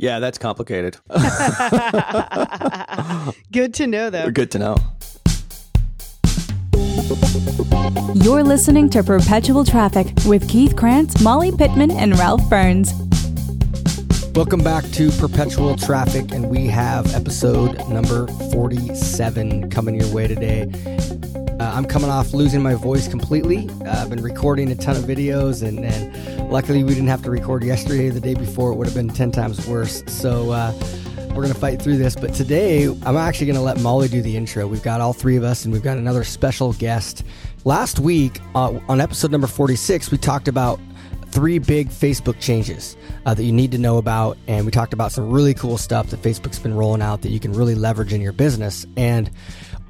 Yeah, that's complicated. Good to know, though. Good to know. You're listening to Perpetual Traffic with Keith Krance, Molly Pittman, and Ralph Burns. Welcome back to Perpetual Traffic, and we have episode number 47 coming your way today. Uh, I'm coming off losing my voice completely. Uh, I've been recording a ton of videos, and, and luckily we didn't have to record yesterday the day before. It would have been 10 times worse. So uh, we're going to fight through this. But today, I'm actually going to let Molly do the intro. We've got all three of us, and we've got another special guest. Last week, uh, on episode number 46, we talked about three big Facebook changes uh, that you need to know about. And we talked about some really cool stuff that Facebook's been rolling out that you can really leverage in your business. And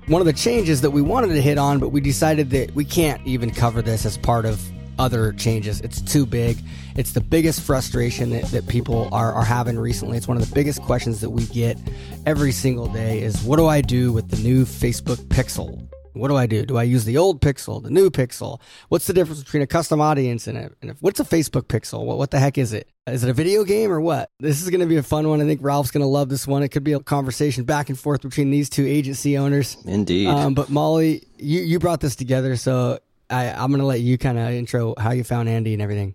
one of the changes that we wanted to hit on, but we decided that we can't even cover this as part of other changes. It's too big. It's the biggest frustration that, that people are, are having recently. It's one of the biggest questions that we get every single day is what do I do with the new Facebook Pixel? What do I do? Do I use the old pixel, the new pixel? What's the difference between a custom audience and a, and a what's a Facebook pixel? What, what the heck is it? Is it a video game or what? This is going to be a fun one. I think Ralph's going to love this one. It could be a conversation back and forth between these two agency owners. Indeed. Um, but Molly, you, you brought this together, so I, I'm going to let you kind of intro how you found Andy and everything.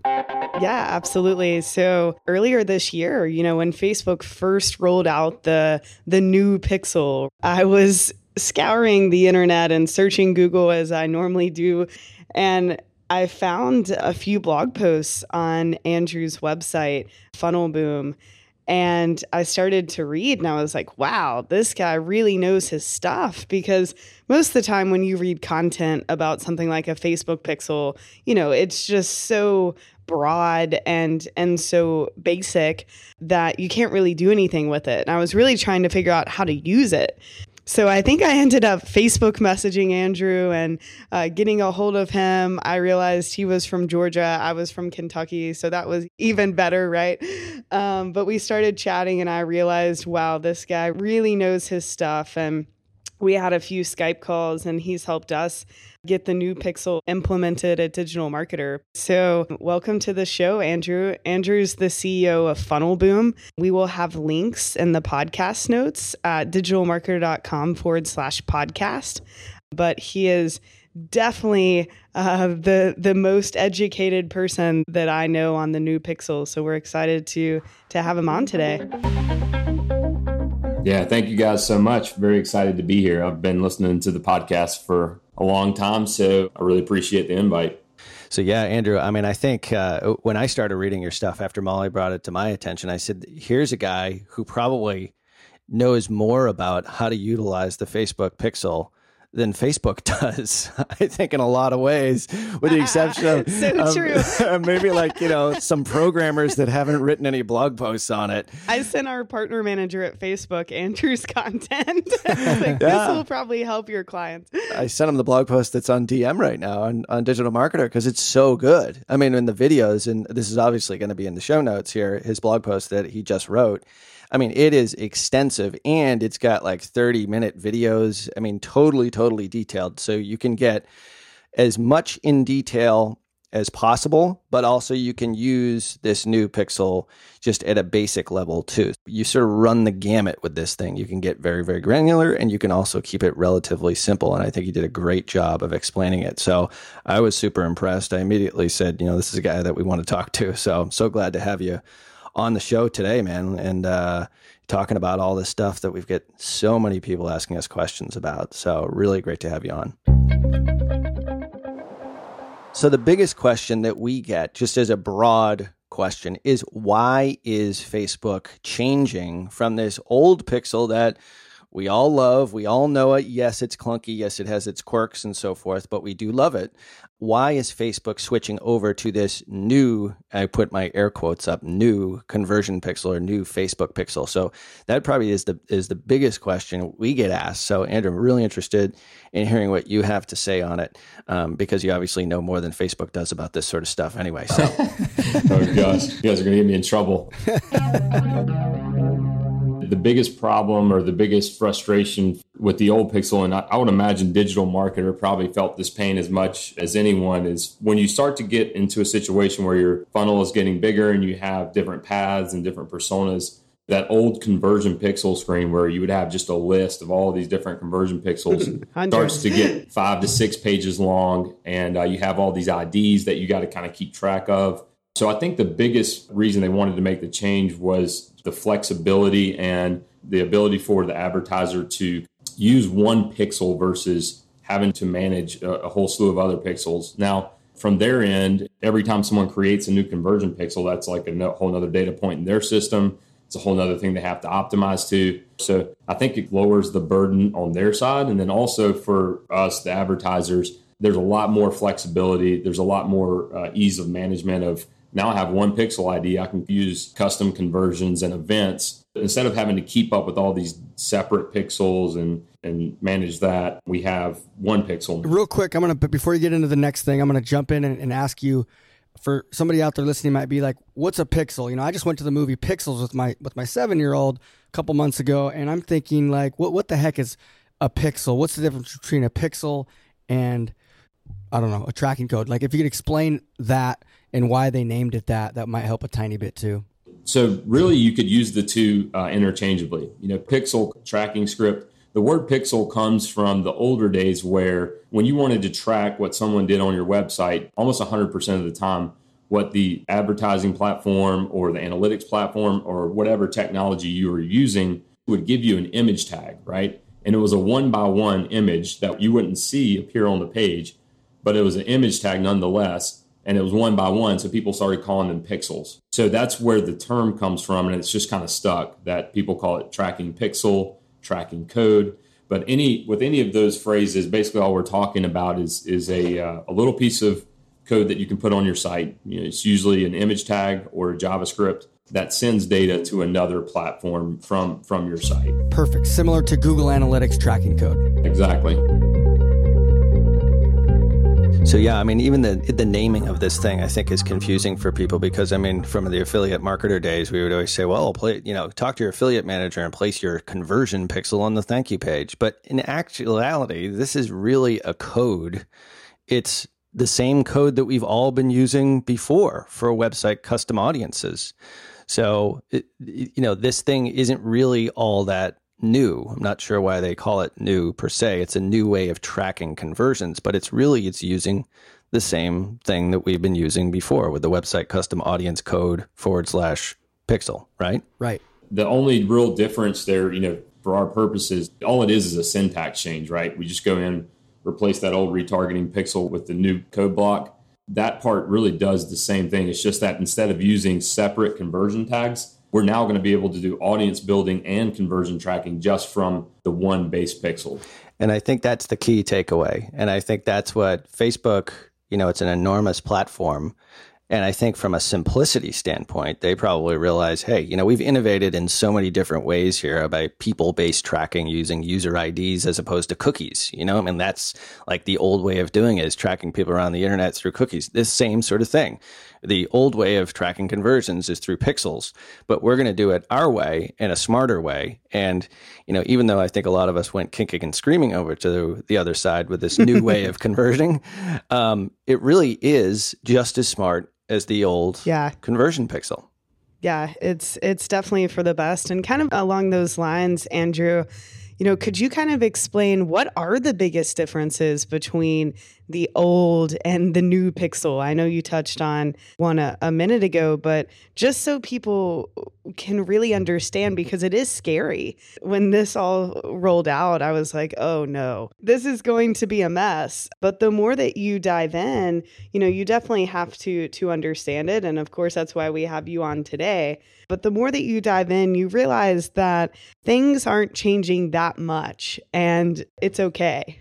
Yeah, absolutely. So earlier this year, you know, when Facebook first rolled out the the new Pixel, I was scouring the internet and searching Google as I normally do, and I found a few blog posts on Andrew's website, FunnelBoom, and I started to read and I was like, wow, this guy really knows his stuff because most of the time when you read content about something like a Facebook pixel, you know, it's just so broad and and so basic that you can't really do anything with it. And I was really trying to figure out how to use it. So I think I ended up Facebook messaging Andrew and uh, getting a hold of him. I realized he was from Georgia, I was from Kentucky, so that was even better, right? Um, but we started chatting, and I realized, wow, this guy really knows his stuff. And we had a few Skype calls, and he's helped us get the new Pixel implemented at DigitalMarketer. So, welcome to the show, Andrew. Andrew's the CEO of FunnelBoom. We will have links in the podcast notes at digitalmarketer.com forward slash podcast. But he is definitely uh, the the most educated person that I know on the new Pixel. So we're excited to to have him on today. Yeah, thank you guys so much. Very excited to be here. I've been listening to the podcast for a long time, so I really appreciate the invite. So yeah, Andrew. I mean, I think uh, when I started reading your stuff after Molly brought it to my attention, I said, "Here's a guy who probably knows more about how to utilize the Facebook Pixel than Facebook does. I think in a lot of ways, with the exception of so true. maybe like you know some programmers that haven't written any blog posts on it. I sent our partner manager at Facebook Andrew's content. like, This will probably help your clients. I sent him the blog post that's on DM right now on, on DigitalMarketer because it's so good. I mean, in the videos, and this is obviously going to be in the show notes here, his blog post that he just wrote. I mean, it is extensive and it's got like 30 minute videos. I mean, totally, totally detailed. So you can get as much in detail as possible, but also you can use this new Pixel just at a basic level too. You sort of run the gamut with this thing. You can get very, very granular and you can also keep it relatively simple. And I think you did a great job of explaining it. So I was super impressed. I immediately said, you know, this is a guy that we want to talk to. So I'm so glad to have you on the show today, man. And, uh, talking about all this stuff that we've got so many people asking us questions about. So really great to have you on. So the biggest question that we get, just as a broad question, is why is Facebook changing from this old pixel that we all love, we all know it. Yes, it's clunky. Yes, it has its quirks and so forth, but we do love it. Why is Facebook switching over to this new, I put my air quotes up, new conversion pixel or new Facebook pixel? So that probably is the is the biggest question we get asked. So Andrew, I'm really interested in hearing what you have to say on it um, because you obviously know more than Facebook does about this sort of stuff anyway. So Oh gosh, you guys are going to get me in trouble. the biggest problem or the biggest frustration with the old Pixel, and I, I would imagine digital marketer probably felt this pain as much as anyone, is when you start to get into a situation where your funnel is getting bigger and you have different paths and different personas. that old conversion pixel screen where you would have just a list of all of these different conversion pixels starts to get five to six pages long and uh, you have all these ids that you got to kind of keep track of so i think the biggest reason they wanted to make the change was the flexibility and the ability for the advertiser to use one pixel versus having to manage a, a whole slew of other pixels now from their end every time someone creates a new conversion pixel that's like a no, whole other data point in their system it's a whole other thing they have to optimize to. So I think it lowers the burden on their side. And then also for us, the advertisers, there's a lot more flexibility. There's a lot more uh, ease of management of now I have one pixel ID. I can use custom conversions and events instead of having to keep up with all these separate pixels and and manage that. We have one pixel. Real quick, I'm gonna But before you get into the next thing, I'm gonna jump in and, and ask you for somebody out there listening might be like, "What's a pixel?" You know, I just went to the movie Pixels with my with my seven year old a couple months ago, and I'm thinking like, "What what the heck is a pixel? What's the difference between a pixel and I don't know a tracking code?" Like, if you could explain that and why they named it that, that might help a tiny bit too. So really, you could use the two uh, interchangeably. You know, pixel tracking script the word pixel comes from the older days where when you wanted to track what someone did on your website, almost 100% of the time, what the advertising platform or the analytics platform or whatever technology you were using would give you an image tag, right? And it was a one by one image that you wouldn't see appear on the page, but it was an image tag nonetheless. And it was one by one. So people started calling them pixels. So that's where the term comes from. And it's just kind of stuck that people call it tracking pixel tracking code. But any with any of those phrases, basically all we're talking about is is a uh, a little piece of code that you can put on your site. You know, it's usually an image tag or JavaScript that sends data to another platform from from your site. Perfect. Similar to Google Analytics tracking code. Exactly. So yeah, I mean, even the the naming of this thing, I think, is confusing for people because I mean, from the affiliate marketer days, we would always say, "Well, play, you know, talk to your affiliate manager and place your conversion pixel on the thank you page." But in actuality, this is really a code. It's the same code that we've all been using before for website custom audiences. So, it, you know, this thing isn't really all that new. I'm not sure why they call it new per se. It's a new way of tracking conversions, but it's really it's using the same thing that we've been using before with the website custom audience code forward slash pixel, right? Right. The only real difference there, you know, for our purposes, all it is is a syntax change, right? We just go in, replace that old retargeting pixel with the new code block. That part really does the same thing. It's just that instead of using separate conversion tags, we're now going to be able to do audience building and conversion tracking just from the one base pixel. And I think that's the key takeaway. And I think that's what Facebook, you know, it's an enormous platform. And I think from a simplicity standpoint, they probably realize, hey, you know, we've innovated in so many different ways here by people based tracking using user IDs as opposed to cookies. You know, I mean, that's like the old way of doing it is tracking people around the internet through cookies. This same sort of thing. The old way of tracking conversions is through pixels, but we're going to do it our way in a smarter way. And, you know, even though I think a lot of us went kicking and screaming over to the other side with this new way of converting, um, it really is just as smart as the old yeah. conversion pixel. Yeah, it's it's definitely for the best. And kind of along those lines, Andrew, you know, could you kind of explain what are the biggest differences between the old and the new Pixel? I know you touched on one a, a, minute ago, but just so people can really understand, because it is scary. When this all rolled out, I was like, oh no, this is going to be a mess. But the more that you dive in, you know, you definitely have to to understand it. And of course, that's why we have you on today. But the more that you dive in, you realize that things aren't changing that much and it's okay.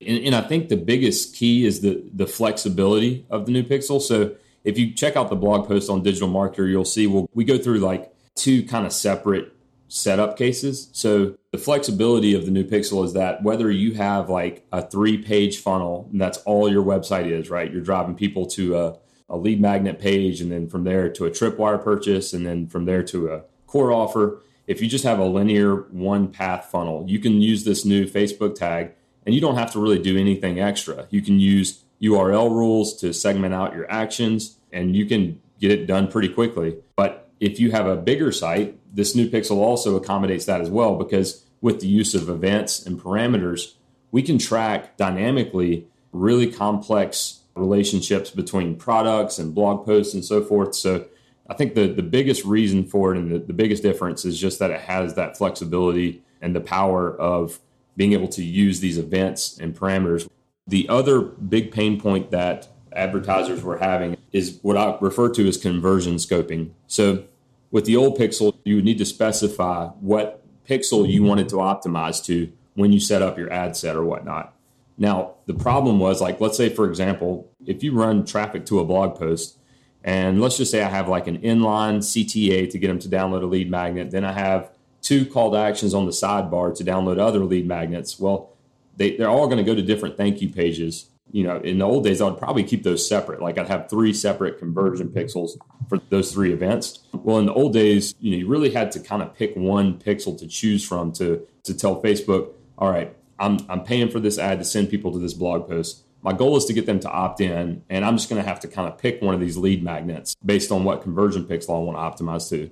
And, and, I think the biggest key is the the flexibility of the new Pixel. So if you check out the blog post on DigitalMarketer, you'll see well, we go through like two kind of separate setup cases. So the flexibility of the new Pixel is that whether you have like a three page funnel, and that's all your website is, right? You're driving people to a a lead magnet page, and then from there to a tripwire purchase, and then from there to a core offer. If you just have a linear one path funnel, you can use this new Facebook tag and you don't have to really do anything extra. You can use URL rules to segment out your actions and you can get it done pretty quickly. But if you have a bigger site, this new pixel also accommodates that as well because with the use of events and parameters, we can track dynamically really complex relationships between products and blog posts and so forth. So I think the, the biggest reason for it and the, the biggest difference is just that it has that flexibility and the power of being able to use these events and parameters. The other big pain point that advertisers were having is what I refer to as conversion scoping. So with the old pixel, you would need to specify what pixel you wanted to optimize to when you set up your ad set or whatnot. Now, the problem was like, let's say, for example, if you run traffic to a blog post, and let's just say I have like an inline CTA to get them to download a lead magnet, then I have two call to actions on the sidebar to download other lead magnets. Well, they, they're all going to go to different thank you pages. You know, in the old days, I would probably keep those separate. Like I'd have three separate conversion pixels for those three events. Well, in the old days, you know, you really had to kind of pick one pixel to choose from to to tell Facebook, all right, I'm, I'm paying for this ad to send people to this blog post. My goal is to get them to opt in, and I'm just going to have to kind of pick one of these lead magnets based on what conversion pixel I want to optimize to.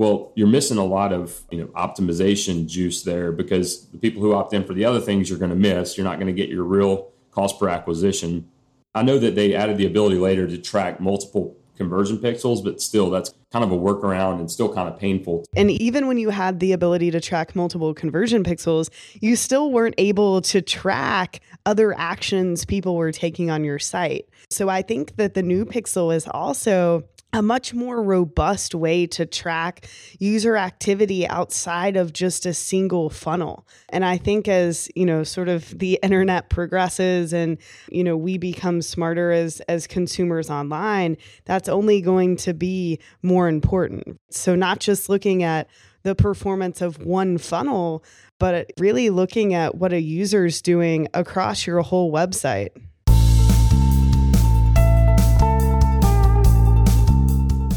Well, you're missing a lot of you know optimization juice there because the people who opt in for the other things you're going to miss. You're not going to get your real cost per acquisition. I know that they added the ability later to track multiple conversion pixels, but still, that's kind of a workaround and still kind of painful. And even when you had the ability to track multiple conversion pixels, you still weren't able to track other actions people were taking on your site. So I think that the new pixel is also a much more robust way to track user activity outside of just a single funnel. And I think as, you know, sort of the internet progresses and, you know, we become smarter as as consumers online, that's only going to be more important. So not just looking at the performance of one funnel, but really looking at what a user's doing across your whole website.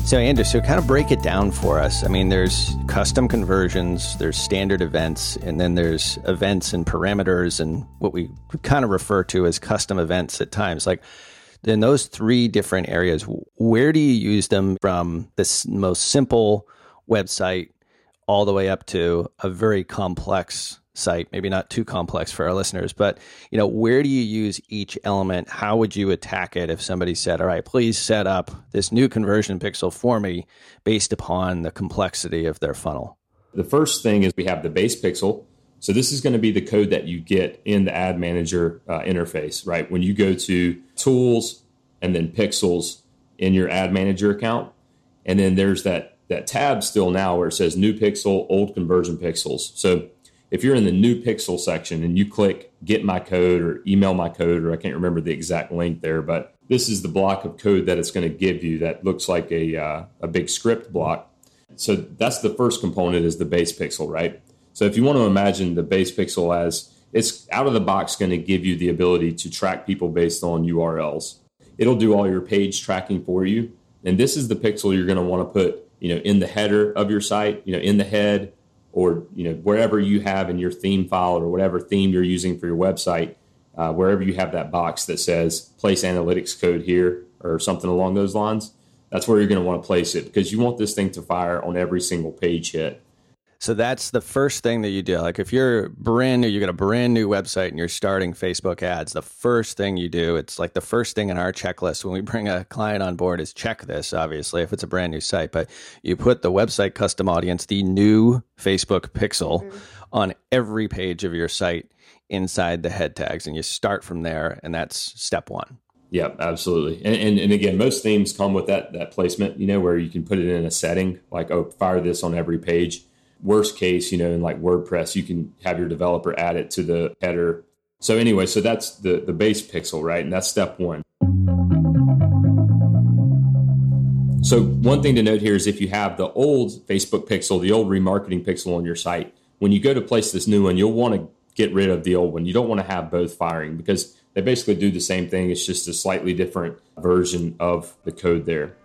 So, Andrew, so kind of break it down for us. I mean, there's custom conversions, there's standard events, and then there's events and parameters and what we kind of refer to as custom events at times. Like, in those three different areas, where do you use them from this most simple website all the way up to a very complex site maybe not too complex for our listeners but you know where do you use each element? How would you attack it if somebody said all right please set up this new conversion pixel for me based upon the complexity of their funnel the first thing is we have the base pixel. So this is going to be the code that you get in the ad manager uh, interface right? When you go to tools and then pixels in your ad manager account and then there's that that tab still now where it says new pixel old conversion pixels. So if you're in the new pixel section and you click get my code or email my code, or I can't remember the exact link there, but this is the block of code that it's going to give you that looks like a, uh, a big script block. So that's the first component is the base pixel, right? So if you want to imagine the base pixel as it's out of the box going to give you the ability to track people based on URLs. It'll do all your page tracking for you. And this is the pixel you're going to want to put, you know, in the header of your site, you know, in the head, or you know wherever you have in your theme file or whatever theme you're using for your website, uh, wherever you have that box that says place analytics code here or something along those lines, that's where you're going to want to place it because you want this thing to fire on every single page hit. So that's the first thing that you do. Like if you're brand new, you got a brand new website and you're starting Facebook ads, the first thing you do, it's like the first thing in our checklist when we bring a client on board is check this, obviously, if it's a brand new site. But you put the website custom audience, the new Facebook pixel mm-hmm. on every page of your site inside the head tags. And you start from there. And that's step one. Yeah, absolutely. And, and, and again, most themes come with that that placement, you know, where you can put it in a setting like, oh, fire this on every page worst case, you know, in like WordPress, you can have your developer add it to the header. So anyway, so that's the the base pixel, right? And that's step one. So one thing to note here is if you have the old Facebook pixel, the old remarketing pixel on your site, when you go to place this new one, you'll want to get rid of the old one. You don't want to have both firing because they basically do the same thing. It's just a slightly different version of the code there.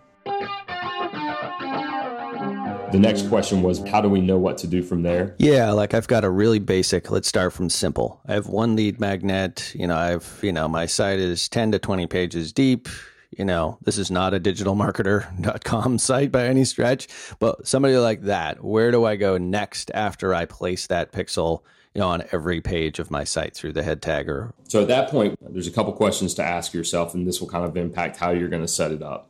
The next mm. question was, how do we know what to do from there? Yeah, like I've got a really basic, let's start from simple. I have one lead magnet, you know, I've, you know, my site is 10 to 20 pages deep. you know, this is not a digitalmarketer.com site by any stretch, but somebody like that, where do I go next after I place that pixel? You know, on every page of my site through the head tagger. So at that point, there's a couple questions to ask yourself, and this will kind of impact how you're going to set it up.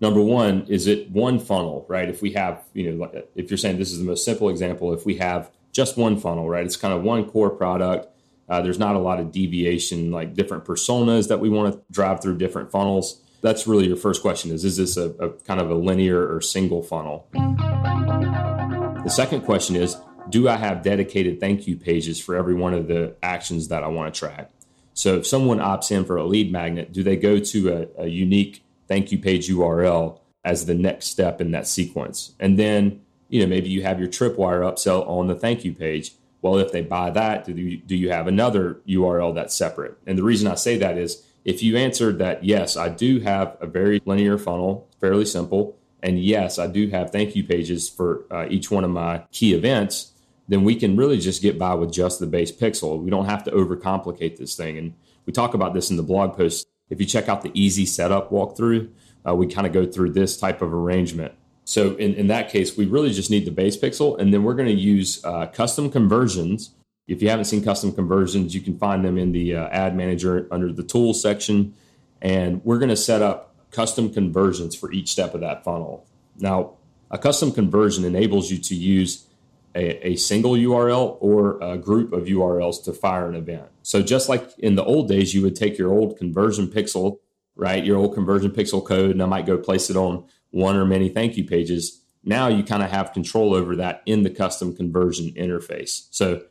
Number one, is it one funnel, right? If we have, you know, if you're saying this is the most simple example, if we have just one funnel, right? It's kind of one core product. Uh, there's not a lot of deviation, like different personas that we want to drive through different funnels. That's really your first question: is is this a, a kind of a linear or single funnel? The second question is, do I have dedicated thank you pages for every one of the actions that I want to track? So if someone opts in for a lead magnet, do they go to a, a unique thank you page URL as the next step in that sequence? And then you know, maybe you have your tripwire upsell on the thank you page. Well, if they buy that, do you, do you have another URL that's separate? And the reason I say that is if you answered that, yes, I do have a very linear funnel, fairly simple, and yes, I do have thank you pages for uh, each one of my key events, then we can really just get by with just the base pixel. We don't have to overcomplicate this thing. And we talk about this in the blog post. If you check out the easy setup walkthrough, uh, we kind of go through this type of arrangement. So in, in that case, we really just need the base pixel, and then we're going to use uh, custom conversions. If you haven't seen custom conversions, you can find them in the uh, ad manager under the tools section. And we're going to set up custom conversions for each step of that funnel. Now, a custom conversion enables you to use a, a, single URL or a group of URLs to fire an event. So just like in the old days, you would take your old conversion pixel, right, your old conversion pixel code, and I might go place it on one or many thank you pages. Now you kind of have control over that in the custom conversion interface. So,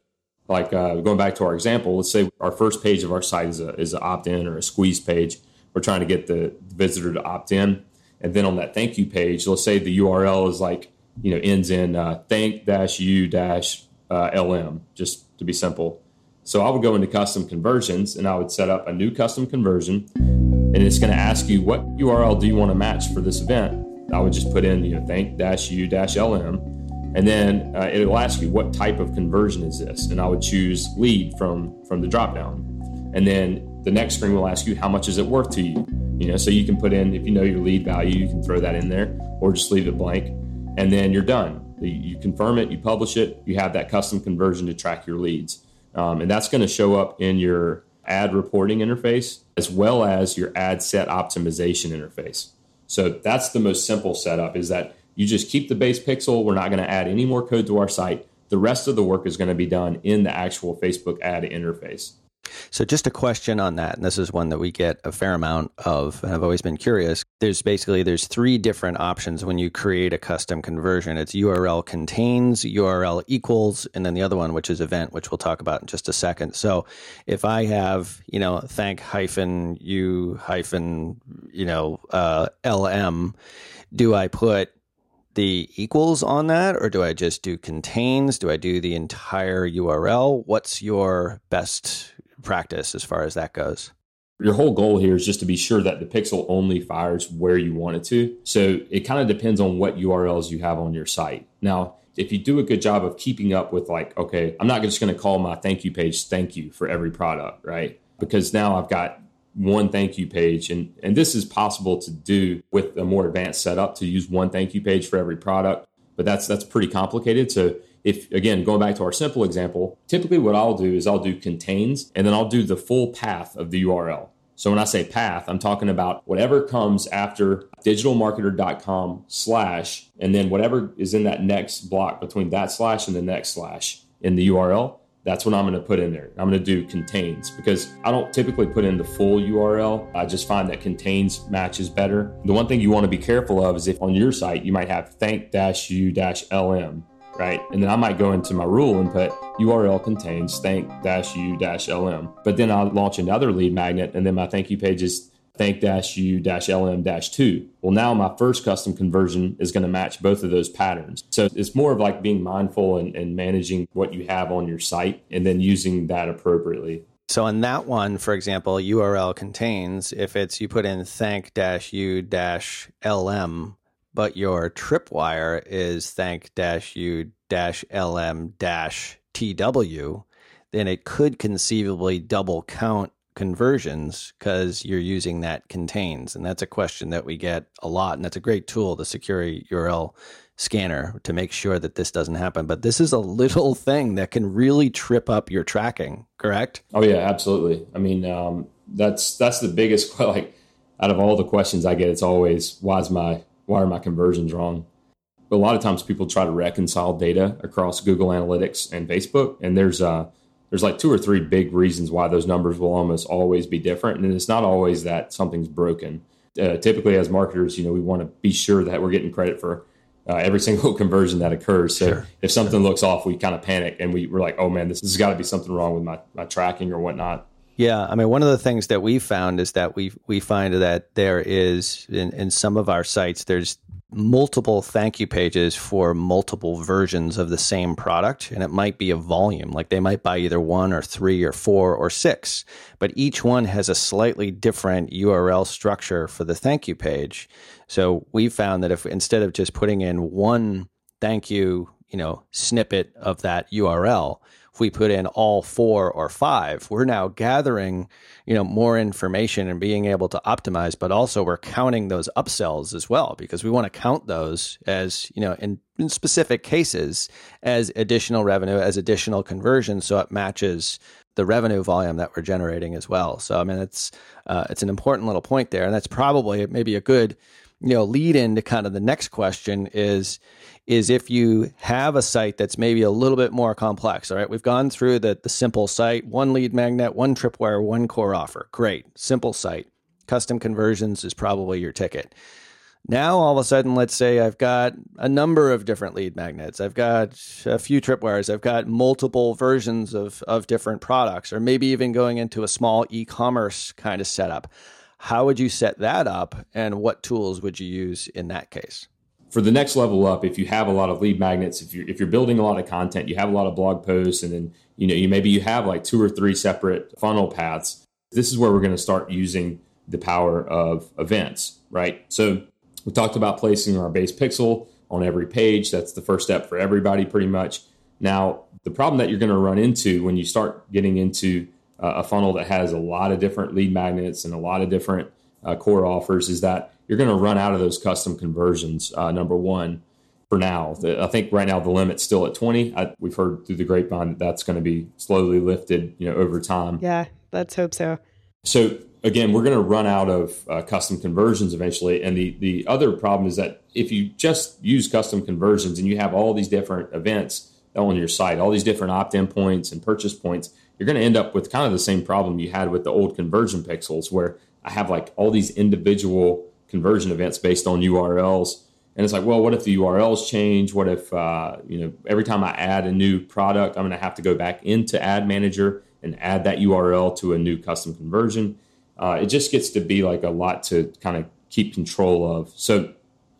like uh, going back to our example, let's say our first page of our site is a is an opt in or a squeeze page. We're trying to get the visitor to opt in, and then on that thank you page, let's say the URL is like you know ends in uh, thank dash u dash uh, lm, just to be simple. So I would go into custom conversions and I would set up a new custom conversion, and it's going to ask you what URL do you want to match for this event. I would just put in, you know, thank dash u dash lm, and then uh, it'll ask you what type of conversion is this, and I would choose lead from from the dropdown, and then the next screen will ask you how much is it worth to you, you know, so you can put in if you know your lead value, you can throw that in there, or just leave it blank, and then you're done. You confirm it, you publish it, you have that custom conversion to track your leads, um, and that's going to show up in your ad reporting interface as well as your ad set optimization interface. So that's the most simple setup is that you just keep the base pixel. We're not going to add any more code to our site. The rest of the work is going to be done in the actual Facebook ad interface. So, just a question on that, and this is one that we get a fair amount of, and I've always been curious. There's basically there's three different options when you create a custom conversion. It's URL contains, URL equals, and then the other one, which is event, which we'll talk about in just a second. So, if I have you know thank hyphen you hyphen you know uh, lm, do I put the equals on that, or do I just do contains? Do I do the entire URL? What's your best practice as far as that goes. Your whole goal here is just to be sure that the pixel only fires where you want it to. So it kind of depends on what URLs you have on your site. Now, if you do a good job of keeping up with like, okay, I'm not just going to call my thank you page thank you for every product, right? Because now I've got one thank you page and and this is possible to do with a more advanced setup to use one thank you page for every product, but that's that's pretty complicated. So if again going back to our simple example typically what i'll do is i'll do contains and then i'll do the full path of the url so when i say path i'm talking about whatever comes after digitalmarketer.com slash and then whatever is in that next block between that slash and the next slash in the url that's what I'm going to put in there. I'm going to do contains because I don't typically put in the full URL. I just find that contains matches better. The one thing you want to be careful of is if on your site you might have thank-u-lm right? And then I might go into my rule and put URL contains thank-u-lm. But then I'll launch another lead magnet and then my thank you page is thank-u-lm-2. Well, now my first custom conversion is going to match both of those patterns. So it's more of like being mindful and, and managing what you have on your site and then using that appropriately. So in that one, for example, URL contains, if it's you put in thank-u-lm but your tripwire is thank u lm tw, then it could conceivably double count conversions because you're using that contains. And that's a question that we get a lot. And that's a great tool, the security URL scanner, to make sure that this doesn't happen. But this is a little thing that can really trip up your tracking, correct? Oh, yeah, absolutely. I mean, um, that's that's the biggest, like, out of all the questions I get, it's always, why is my, why are my conversions wrong? a lot of times people try to reconcile data across Google Analytics and Facebook, and there's uh, there's like two or three big reasons why those numbers will almost always be different, and it's not always that something's broken. Uh, typically, as marketers, you know, we want to be sure that we're getting credit for uh, every single conversion that occurs. So sure, if something sure. looks off, we kind of panic and we, we're like, oh man, this, this has got to be something wrong with my, my tracking or whatnot. Yeah, I mean, one of the things that we found is that we we find that there is in, in some of our sites there's multiple thank you pages for multiple versions of the same product and it might be a volume. Like they might buy either one or three or four or six but each one has a slightly different url structure for the thank you page. So we found that if instead of just putting in one thank you you know snippet of that url if we put in all four or five, we're now gathering, you know, more information and being able to optimize, but also we're counting those upsells as well because we want to count those as, you know, in, in specific cases as additional revenue, as additional conversion. So it matches the revenue volume that we're generating as well. So I mean, it's uh, it's an important little point there, and that's probably maybe a good you know lead into kind of the next question is is if you have a site that's maybe a little bit more complex. All right, we've gone through the, the simple site, one lead magnet, one tripwire, one core offer. Great, simple site. Custom conversions is probably your ticket. Now, all of a sudden, let's say I've got a number of different lead magnets. I've got a few tripwires. I've got multiple versions of, of different products, or maybe even going into a small e commerce kind of setup. How would you set that up, and what tools would you use in that case? for the next level up, if you have a lot of lead magnets, if you're if you're building a lot of content, you have a lot of blog posts, and then you know you maybe you have like two or three separate funnel paths. This is where we're going to start using the power of events, right? So we talked about placing our base pixel on every page. That's the first step for everybody, pretty much. Now, the problem that you're going to run into when you start getting into uh, a funnel that has a lot of different lead magnets and a lot of different uh, core offers is that you're going to run out of those custom conversions. Uh, number one, for now, the, I think right now the limit's still at 20. I, we've heard through the grapevine that that's going to be slowly lifted, you know, over time. Yeah, let's hope so. So again, we're going to run out of uh, custom conversions eventually. And the the other problem is that if you just use custom conversions and you have all these different events on your site, all these different opt-in points and purchase points, you're going to end up with kind of the same problem you had with the old conversion pixels, where I have like all these individual conversion events based on URLs. And it's like, well, what if the URLs change? What if, uh, you know, every time I add a new product, I'm going to have to go back into Ad Manager and add that URL to a new custom conversion. Uh, it just gets to be like a lot to kind of keep control of. So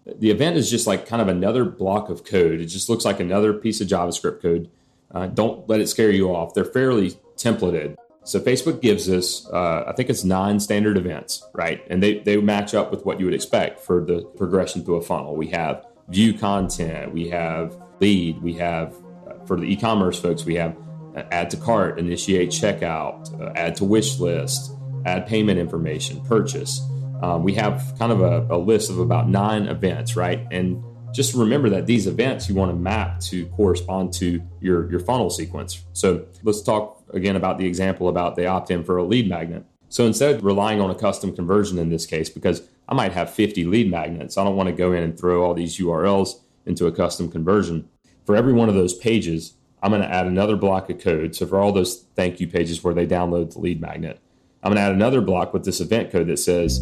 the event is just like kind of another block of code. It just looks like another piece of JavaScript code. Uh, don't let it scare you off. They're fairly templated. So Facebook gives us, uh, I think it's nine standard events, right? And they, they match up with what you would expect for the progression through a funnel. We have view content, we have lead, we have, uh, for the e commerce folks, we have uh, add to cart, initiate checkout, uh, add to wish list, add payment information, purchase. Um, we have kind of a, a list of about nine events, right? And just remember that these events you want to map to correspond to your, your funnel sequence. So let's talk again about the example about the opt in for a lead magnet. So instead of relying on a custom conversion in this case, because I might have 50 lead magnets, I don't want to go in and throw all these URLs into a custom conversion. For every one of those pages, I'm going to add another block of code. So for all those thank you pages where they download the lead magnet, I'm going to add another block with this event code that says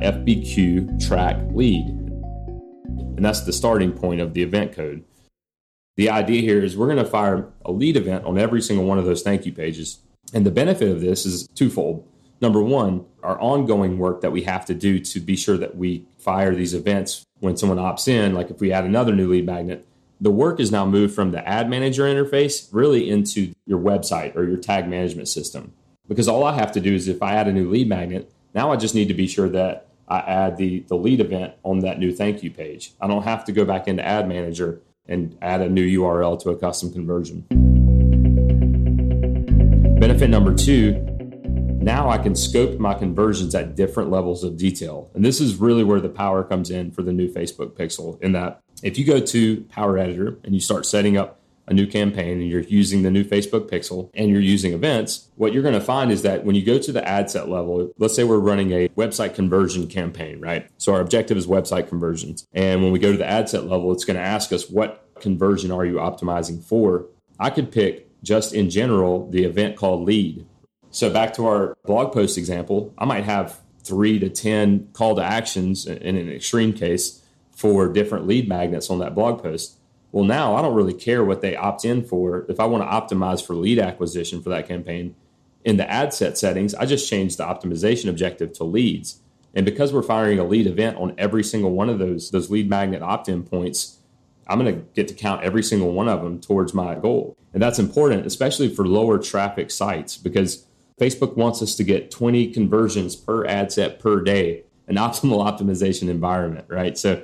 FBQ track lead. And that's the starting point of the event code. The idea here is we're going to fire a lead event on every single one of those thank you pages. And the benefit of this is twofold. Number one, our ongoing work that we have to do to be sure that we fire these events when someone opts in, like if we add another new lead magnet, the work is now moved from the ad manager interface really into your website or your tag management system. Because all I have to do is if I add a new lead magnet, now I just need to be sure that I add the, the lead event on that new thank you page. I don't have to go back into Ad Manager and add a new URL to a custom conversion. Benefit number two now I can scope my conversions at different levels of detail. And this is really where the power comes in for the new Facebook Pixel in that if you go to Power Editor and you start setting up a new campaign and you're using the new Facebook Pixel and you're using events, what you're going to find is that when you go to the ad set level, let's say we're running a website conversion campaign, right? So our objective is website conversions. And when we go to the ad set level, it's going to ask us what conversion are you optimizing for? I could pick just in general the event called lead. So back to our blog post example, I might have three to 10 call to actions in an extreme case for different lead magnets on that blog post. Well, now I don't really care what they opt in for. If I want to optimize for lead acquisition for that campaign, in the ad set settings, I just change the optimization objective to leads. And because we're firing a lead event on every single one of those those lead magnet opt-in points, I'm going to get to count every single one of them towards my goal. And that's important, especially for lower traffic sites, because Facebook wants us to get 20 conversions per ad set per day, an optimal optimization environment, right? So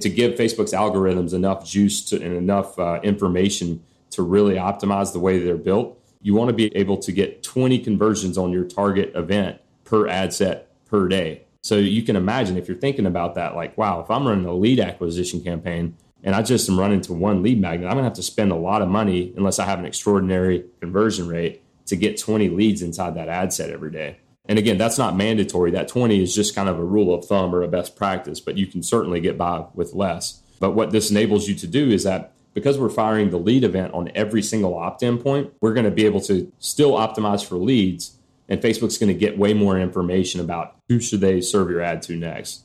to give Facebook's algorithms enough juice to, and enough uh, information to really optimize the way they're built, you want to be able to get 20 conversions on your target event per ad set per day. So you can imagine if you're thinking about that, like, wow, if I'm running a lead acquisition campaign and I just am running to one lead magnet, I'm going to have to spend a lot of money unless I have an extraordinary conversion rate to get 20 leads inside that ad set every day. And again, that's not mandatory. That 20 is just kind of a rule of thumb or a best practice, but you can certainly get by with less. But what this enables you to do is that because we're firing the lead event on every single opt in point, we're going to be able to still optimize for leads. And Facebook's going to get way more information about who should they serve your ad to next.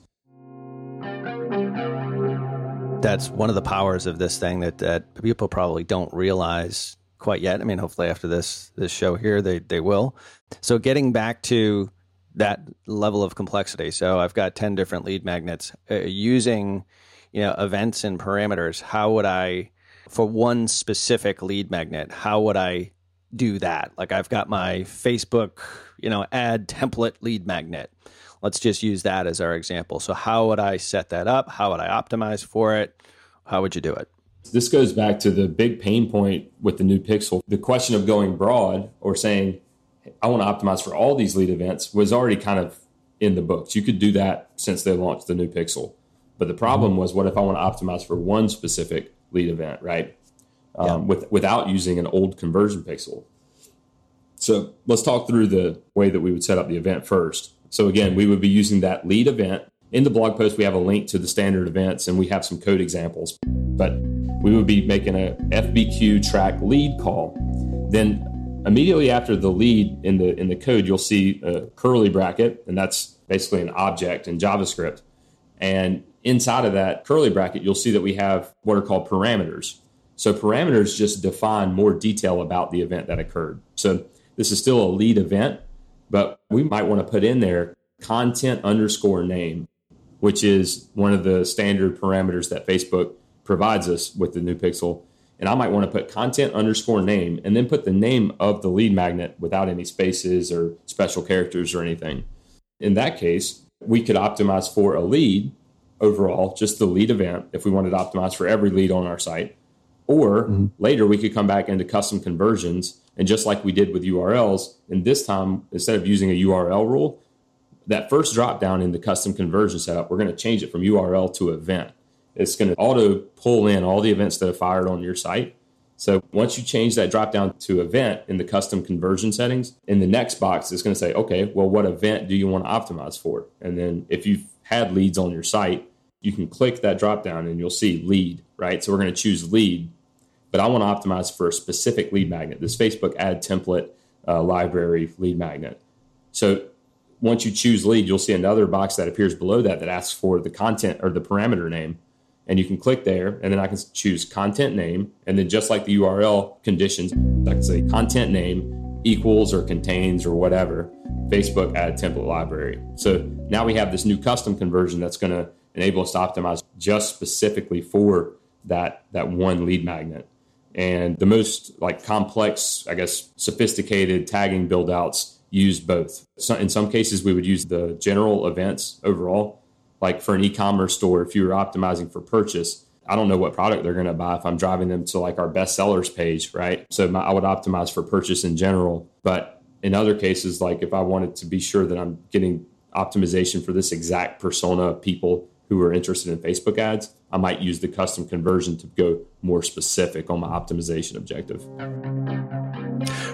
That's one of the powers of this thing that, that people probably don't realize quite yet. I mean, hopefully after this this show here, they they will. So getting back to that level of complexity. So I've got ten different lead magnets uh, using you know events and parameters. How would I for one specific lead magnet? How would I do that? Like I've got my Facebook you know ad template lead magnet. Let's just use that as our example. So how would I set that up? How would I optimize for it? How would you do it? This goes back to the big pain point with the new Pixel. The question of going broad or saying, I want to optimize for all these lead events was already kind of in the books. You could do that since they launched the new Pixel. But the problem was, what if I want to optimize for one specific lead event, right? Um, yeah. with, without using an old conversion pixel. So let's talk through the way that we would set up the event first. So again, we would be using that lead event. In the blog post, we have a link to the standard events and we have some code examples. But we would be making a FBQ track lead call. Then immediately after the lead in the in the code, you'll see a curly bracket, and that's basically an object in JavaScript. And inside of that curly bracket, you'll see that we have what are called parameters. So parameters just define more detail about the event that occurred. So this is still a lead event, but we might want to put in there content underscore name, which is one of the standard parameters that Facebook provides us with the new pixel. And I might want to put content underscore name and then put the name of the lead magnet without any spaces or special characters or anything. In that case, we could optimize for a lead overall, just the lead event, if we wanted to optimize for every lead on our site. Or mm-hmm. later, we could come back into custom conversions. And just like we did with URLs, and this time, instead of using a URL rule, that first drop down in the custom conversion setup, we're going to change it from URL to event it's going to auto pull in all the events that are fired on your site. So once you change that drop down to event in the custom conversion settings, in the next box, it's going to say, okay, well, what event do you want to optimize for? And then if you've had leads on your site, you can click that drop down and you'll see lead, right? So we're going to choose lead, but I want to optimize for a specific lead magnet, this Facebook ad template uh, library lead magnet. So once you choose lead, you'll see another box that appears below that that asks for the content or the parameter name and you can click there and then I can choose content name and then just like the URL conditions I can say content name equals or contains or whatever Facebook ad template library. So now we have this new custom conversion that's going to enable us to optimize just specifically for that that one lead magnet. And the most like complex, I guess, sophisticated tagging build outs use both. So in some cases, we would use the general events overall like for an e-commerce store if you were optimizing for purchase i don't know what product they're going to buy if i'm driving them to like our best sellers page right? So my, i would optimize for purchase in general. But in other cases, like if I wanted to be sure that I'm getting optimization for this exact persona of people who are interested in Facebook ads, I might use the custom conversion to go more specific on my optimization objective.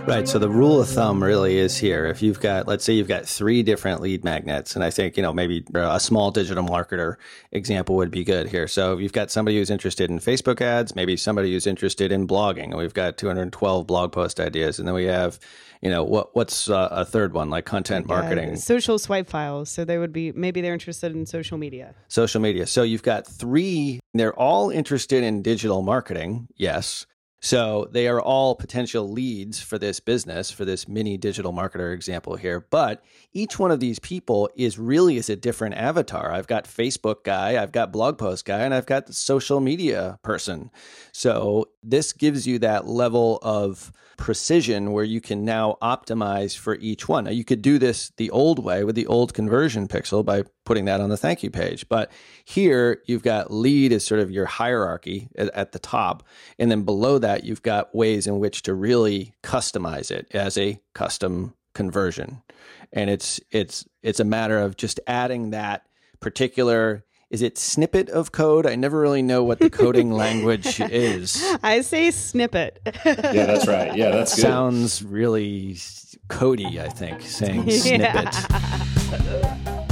Right. So the rule of thumb really is here. If you've got, let's say you've got three different lead magnets, and I think, you know, maybe uh, a small digital marketer example would be good here. So you've got somebody who's interested in Facebook ads, maybe somebody who's interested in blogging, and we've got 212 blog post ideas. And then we have, you know, what what's uh, a third one, like content marketing? Yeah, social swipe files. So they would be, maybe they're interested in social media. Social media. So you've got three, they're all interested in digital marketing. Yes so they are all potential leads for this business, for this mini digital marketer example here. But each one of these people is really is a different avatar. I've got Facebook guy, I've got blog post guy, and I've got the social media person. So this gives you that level of precision where you can now optimize for each one. Now, you could do this the old way with the old conversion pixel by putting that on the thank you page. But here you've got lead as sort of your hierarchy at, at, the top. And then below that, you've got ways in which to really customize it as a custom conversion. And it's it's it's a matter of just adding that particular is it snippet of code? I never really know what the coding language is. I say snippet. yeah, that's right. Yeah, that's good. Sounds really cody, I think, saying snippet.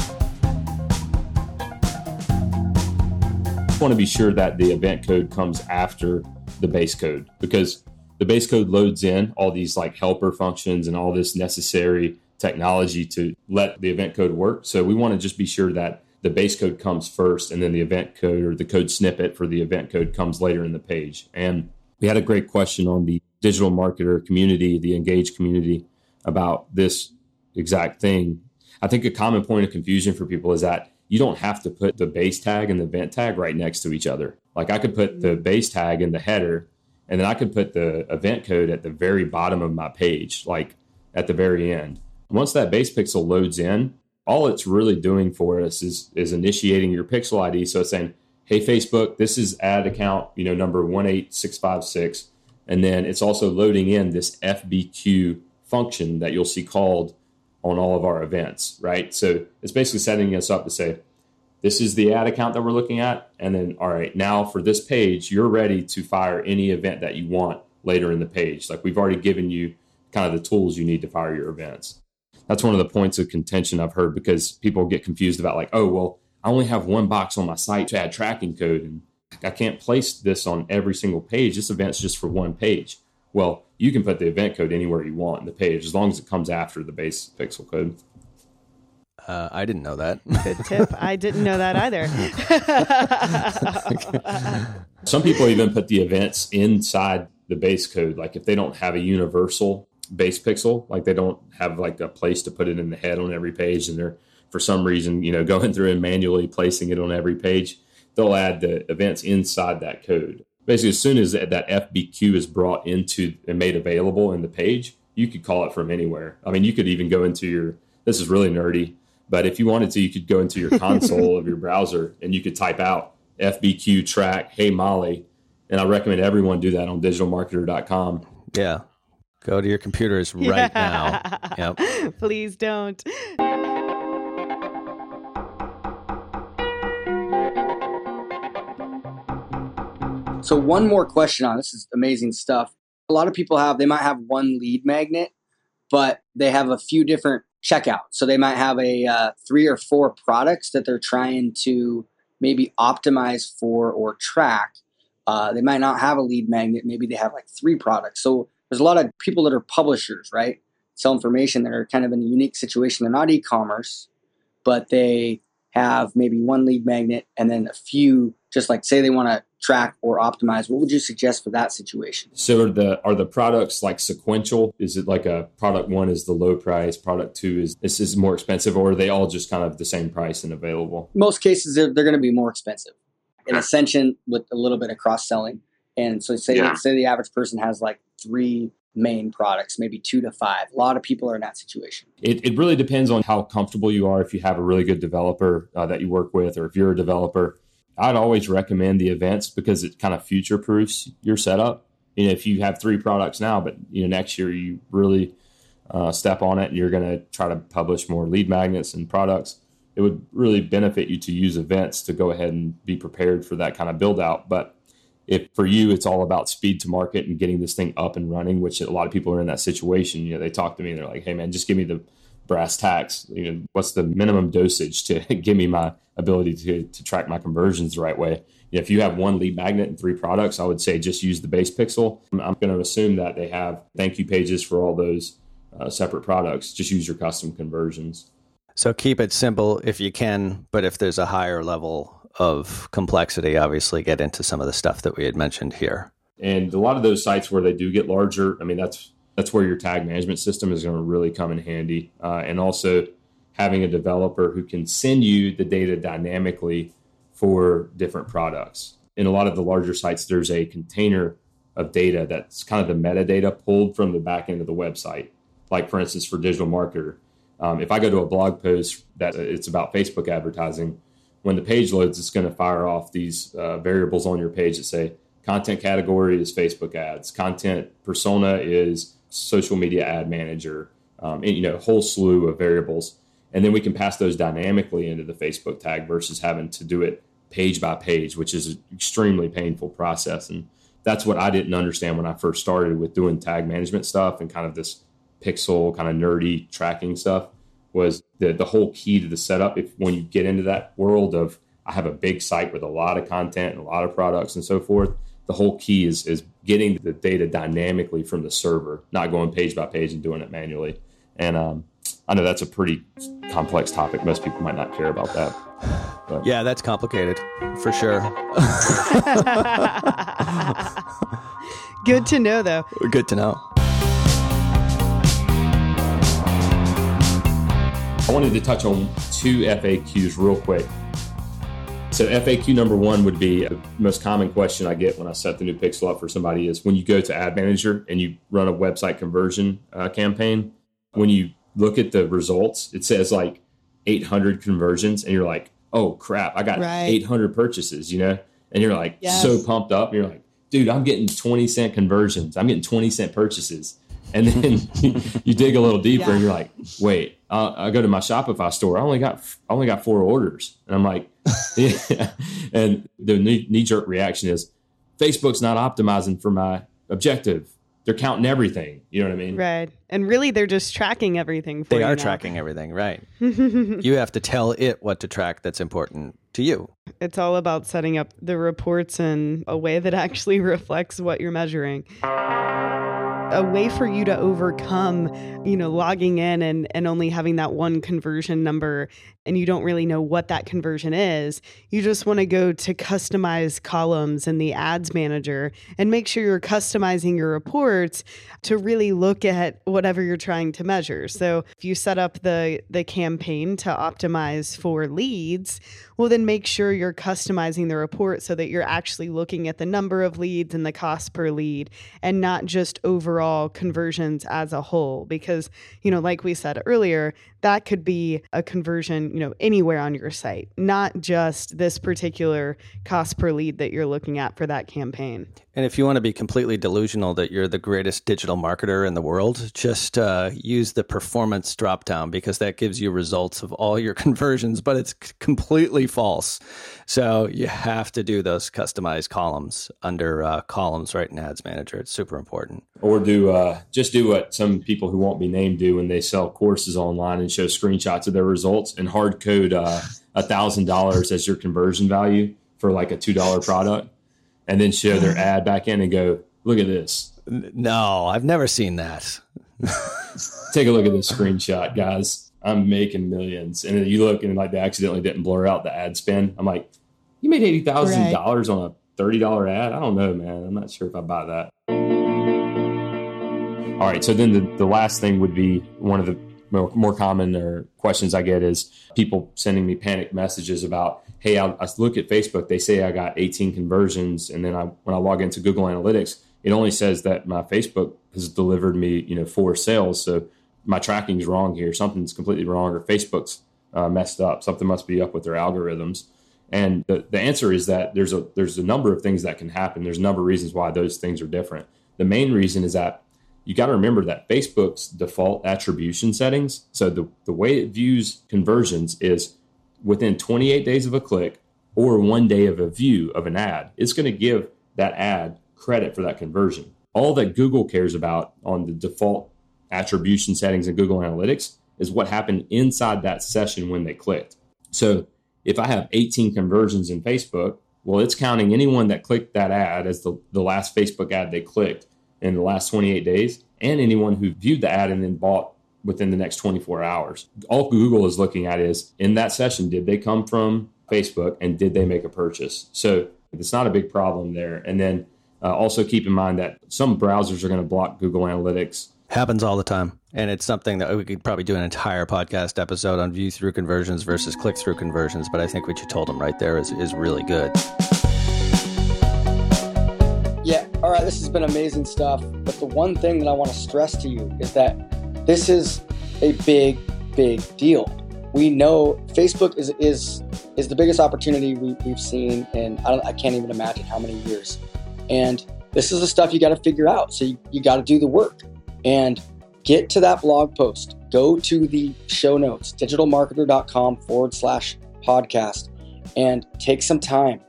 want to be sure that the event code comes after the base code because the base code loads in all these like helper functions and all this necessary technology to let the event code work. So we want to just be sure that the base code comes first and then the event code or the code snippet for the event code comes later in the page. And we had a great question on the DigitalMarketer community, the engaged community about this exact thing. I think a common point of confusion for people is that you don't have to put the base tag and the event tag right next to each other. Like I could put the mm-hmm. base tag in the header and then I could put the event code at the very bottom of my page, like at the very end. Once that base pixel loads in, all it's really doing for us is is initiating your pixel ID. So it's saying, "Hey Facebook, this is ad account, you know, number one eight six five six, and then it's also loading in this FBQ function that you'll see called on all of our events, right? So it's basically setting us up to say, this is the ad account that we're looking at, and then all right, now for this page, you're ready to fire any event that you want later in the page. Like we've already given you kind of the tools you need to fire your events that's one of the points of contention I've heard because people get confused about like, oh, well, I only have one box on my site to add tracking code and I can't place this on every single page. This event's just for one page. Well, you can put the event code anywhere you want in the page as long as it comes after the base pixel code. Uh, I didn't know that. Good tip. I didn't know that either. Some people even put the events inside the base code. Like if they don't have a universal base pixel. Like they don't have like a place to put it in the head on every page, and they're for some reason, you know, going through and manually placing it on every page. They'll add the events inside that code. Basically, as soon as that FBQ is brought into and made available in the page, you could call it from anywhere. I mean, you could even go into your. This is really nerdy, but if you wanted to, you could go into your console of your browser and you could type out FBQ track Hey Molly, and I recommend everyone do that on digitalmarketer.com. Yeah, Go to your computers right yeah. now. Yep. Please don't. So one more question on this is amazing stuff. A lot of people have they might have one lead magnet, but they have a few different checkouts. So they might have a uh, three or four products that they're trying to maybe optimize for or track. Uh, they might not have a lead magnet. Maybe they have like three products. So there's a lot of people that are publishers, right? Sell information that are kind of in a unique situation. They're not e-commerce, but they have maybe one lead magnet and then a few just like say they want to track or optimize what would you suggest for that situation so are the are the products like sequential is it like a product one is the low price product two is this is more expensive or are they all just kind of the same price and available most cases they're, they're going to be more expensive in ascension with a little bit of cross selling and so say yeah. say the average person has like three main products, maybe two to five. A lot of people are in that situation. It, it really depends on how comfortable you are. If you have a really good developer uh, that you work with, or if you're a developer, I'd always recommend the events because it kind of future proofs your setup. You know, if you have three products now, but you know next year you really uh, step on it and you're going to try to publish more lead magnets and products, it would really benefit you to use events to go ahead and be prepared for that kind of build out. But if for you it's all about speed to market and getting this thing up and running, which a lot of people are in that situation. You know, they talk to me and they're like, "Hey, man, just give me the brass tacks. You know, what's the minimum dosage to give me my ability to to track my conversions the right way?" You know, if you have one lead magnet and three products, I would say just use the base pixel. I'm, I'm going to assume that they have thank you pages for all those uh, separate products. Just use your custom conversions. So keep it simple if you can, but if there's a higher level of complexity, obviously get into some of the stuff that we had mentioned here. And a lot of those sites where they do get larger, I mean, that's that's where your tag management system is going to really come in handy. Uh, and also having a developer who can send you the data dynamically for different products. In a lot of the larger sites, there's a container of data that's kind of the metadata pulled from the back end of the website. Like, for instance, for DigitalMarketer, um, if I go to a blog post that it's about Facebook advertising, when the page loads, it's going to fire off these uh, variables on your page that say content category is Facebook ads, content persona is social media ad manager, um, and you know, whole slew of variables. And then we can pass those dynamically into the Facebook tag versus having to do it page by page, which is an extremely painful process. And that's what I didn't understand when I first started with doing tag management stuff and kind of this pixel kind of nerdy tracking stuff was the the whole key to the setup. If when you get into that world of I have a big site with a lot of content and a lot of products and so forth, the whole key is is getting the data dynamically from the server, not going page by page and doing it manually. And um, I know that's a pretty complex topic. Most people might not care about that. But. Yeah, that's complicated for sure. Good to know, though. Good to know. I wanted to touch on two FAQs real quick. So FAQ number one would be the most common question I get when I set the new pixel up for somebody is when you go to Ad Manager and you run a website conversion uh, campaign, when you look at the results, it says like 800 conversions, and you're like, oh crap, I got right. 800 purchases, you know, and you're like yes. so pumped up, and you're like, dude, I'm getting 20 cent conversions, I'm getting 20 cent purchases, and then you dig a little deeper, yeah. and you're like, wait, uh, I go to my Shopify store. I only got I only got four orders, and I'm like, yeah. And the knee jerk reaction is, Facebook's not optimizing for my objective. They're counting everything. You know what I mean? Right. And really, they're just tracking everything. they are now. tracking everything, right? you have to tell it what to track that's important to you. It's all about setting up the reports in a way that actually reflects what you're measuring a way for you to overcome, you know, logging in and, and only having that one conversion number and you don't really know what that conversion is. You just want to go to customize columns in the ads manager and make sure you're customizing your reports to really look at whatever you're trying to measure. So if you set up the the campaign to optimize for leads, well then make sure you're customizing the report so that you're actually looking at the number of leads and the cost per lead and not just overall conversions as a whole because you know like we said earlier that could be a conversion, you know, anywhere on your site, not just this particular cost per lead that you're looking at for that campaign. And if you want to be completely delusional that you're the greatest digital marketer in the world, just uh, use the performance dropdown because that gives you results of all your conversions, but it's completely false. So you have to do those customized columns under uh, columns right in Ads Manager. It's super important. Or do uh, just do what some people who won't be named do when they sell courses online and show screenshots of their results and hard code uh, a thousand dollars as your conversion value for like a two dollar product and then show their ad back in and go, look at this. No, I've never seen that. Take a look at this screenshot, guys. I'm making millions. And then you look and like they accidentally didn't blur out the ad spend. I'm like, you made eighty thousand right. dollars on a thirty dollar ad? I don't know, man. I'm not sure if I buy that. All right. So then the, the last thing would be one of the more, more common or questions I get is people sending me panic messages about, hey, I, I look at Facebook, they say I got 18 conversions, and then I, when I log into Google Analytics, it only says that my Facebook has delivered me, you know, four sales. So my tracking's wrong here. Something's completely wrong, or Facebook's uh, messed up. Something must be up with their algorithms. And the, the answer is that there's a there's a number of things that can happen. There's a number of reasons why those things are different. The main reason is that you got to remember that Facebook's default attribution settings. So the, the way it views conversions is within 28 days of a click or one day of a view of an ad, it's going to give that ad credit for that conversion. All that Google cares about on the default attribution settings in Google Analytics is what happened inside that session when they clicked. So if I have 18 conversions in Facebook, well, it's counting anyone that clicked that ad as the, the last Facebook ad they clicked in the last 28 days, and anyone who viewed the ad and then bought within the next 24 hours. All Google is looking at is in that session, did they come from Facebook and did they make a purchase? So it's not a big problem there. And then uh, also keep in mind that some browsers are going to block Google Analytics. Happens all the time. And it's something that we could probably do an entire podcast episode on view through conversions versus click through conversions. But I think what you told them right there is, is really good. All right. This has been amazing stuff. But the one thing that I want to stress to you is that this is a big, big deal. We know Facebook is is is the biggest opportunity we, have seen in I, I, can't even imagine how many years. And this is the stuff you got to figure out. So you, you got to do the work and get to that blog post. Go to the show notes, digitalmarketer.com forward slash podcast, and take some time.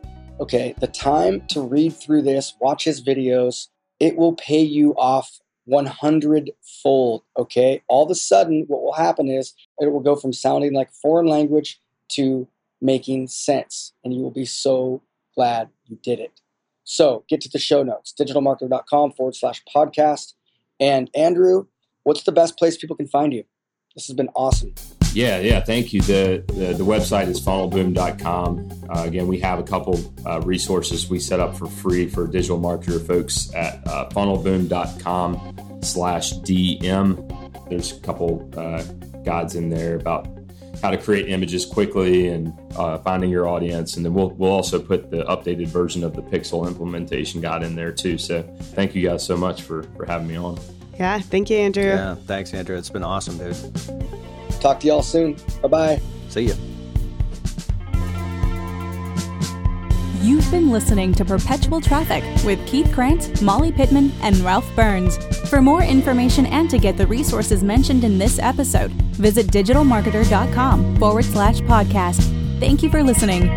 Okay, the time to read through this, watch his videos, it will pay you off 100 fold. Okay, all of a sudden, what will happen is it will go from sounding like foreign language to making sense, and you will be so glad you did it. So get to the show notes, digitalmarketer.com forward slash podcast. And Andrew, what's the best place people can find you? This has been awesome. Yeah, yeah, thank you. The the, the website is funnelboom.com. Uh, again, we have a couple uh, resources we set up for free for DigitalMarketer folks at uh, funnelboom.com slash DM. There's a couple uh, guides in there about how to create images quickly and uh, finding your audience. And then we'll, we'll also put the updated version of the Pixel implementation guide in there too. So thank you guys so much for, for having me on. Yeah, thank you, Andrew. Yeah, thanks, Andrew. It's been awesome, dude. Talk to y'all soon. Bye bye. See you. You've been listening to Perpetual Traffic with Keith Krance, Molly Pittman, and Ralph Burns. For more information and to get the resources mentioned in this episode, visit digitalmarketer.com forward slash podcast. Thank you for listening.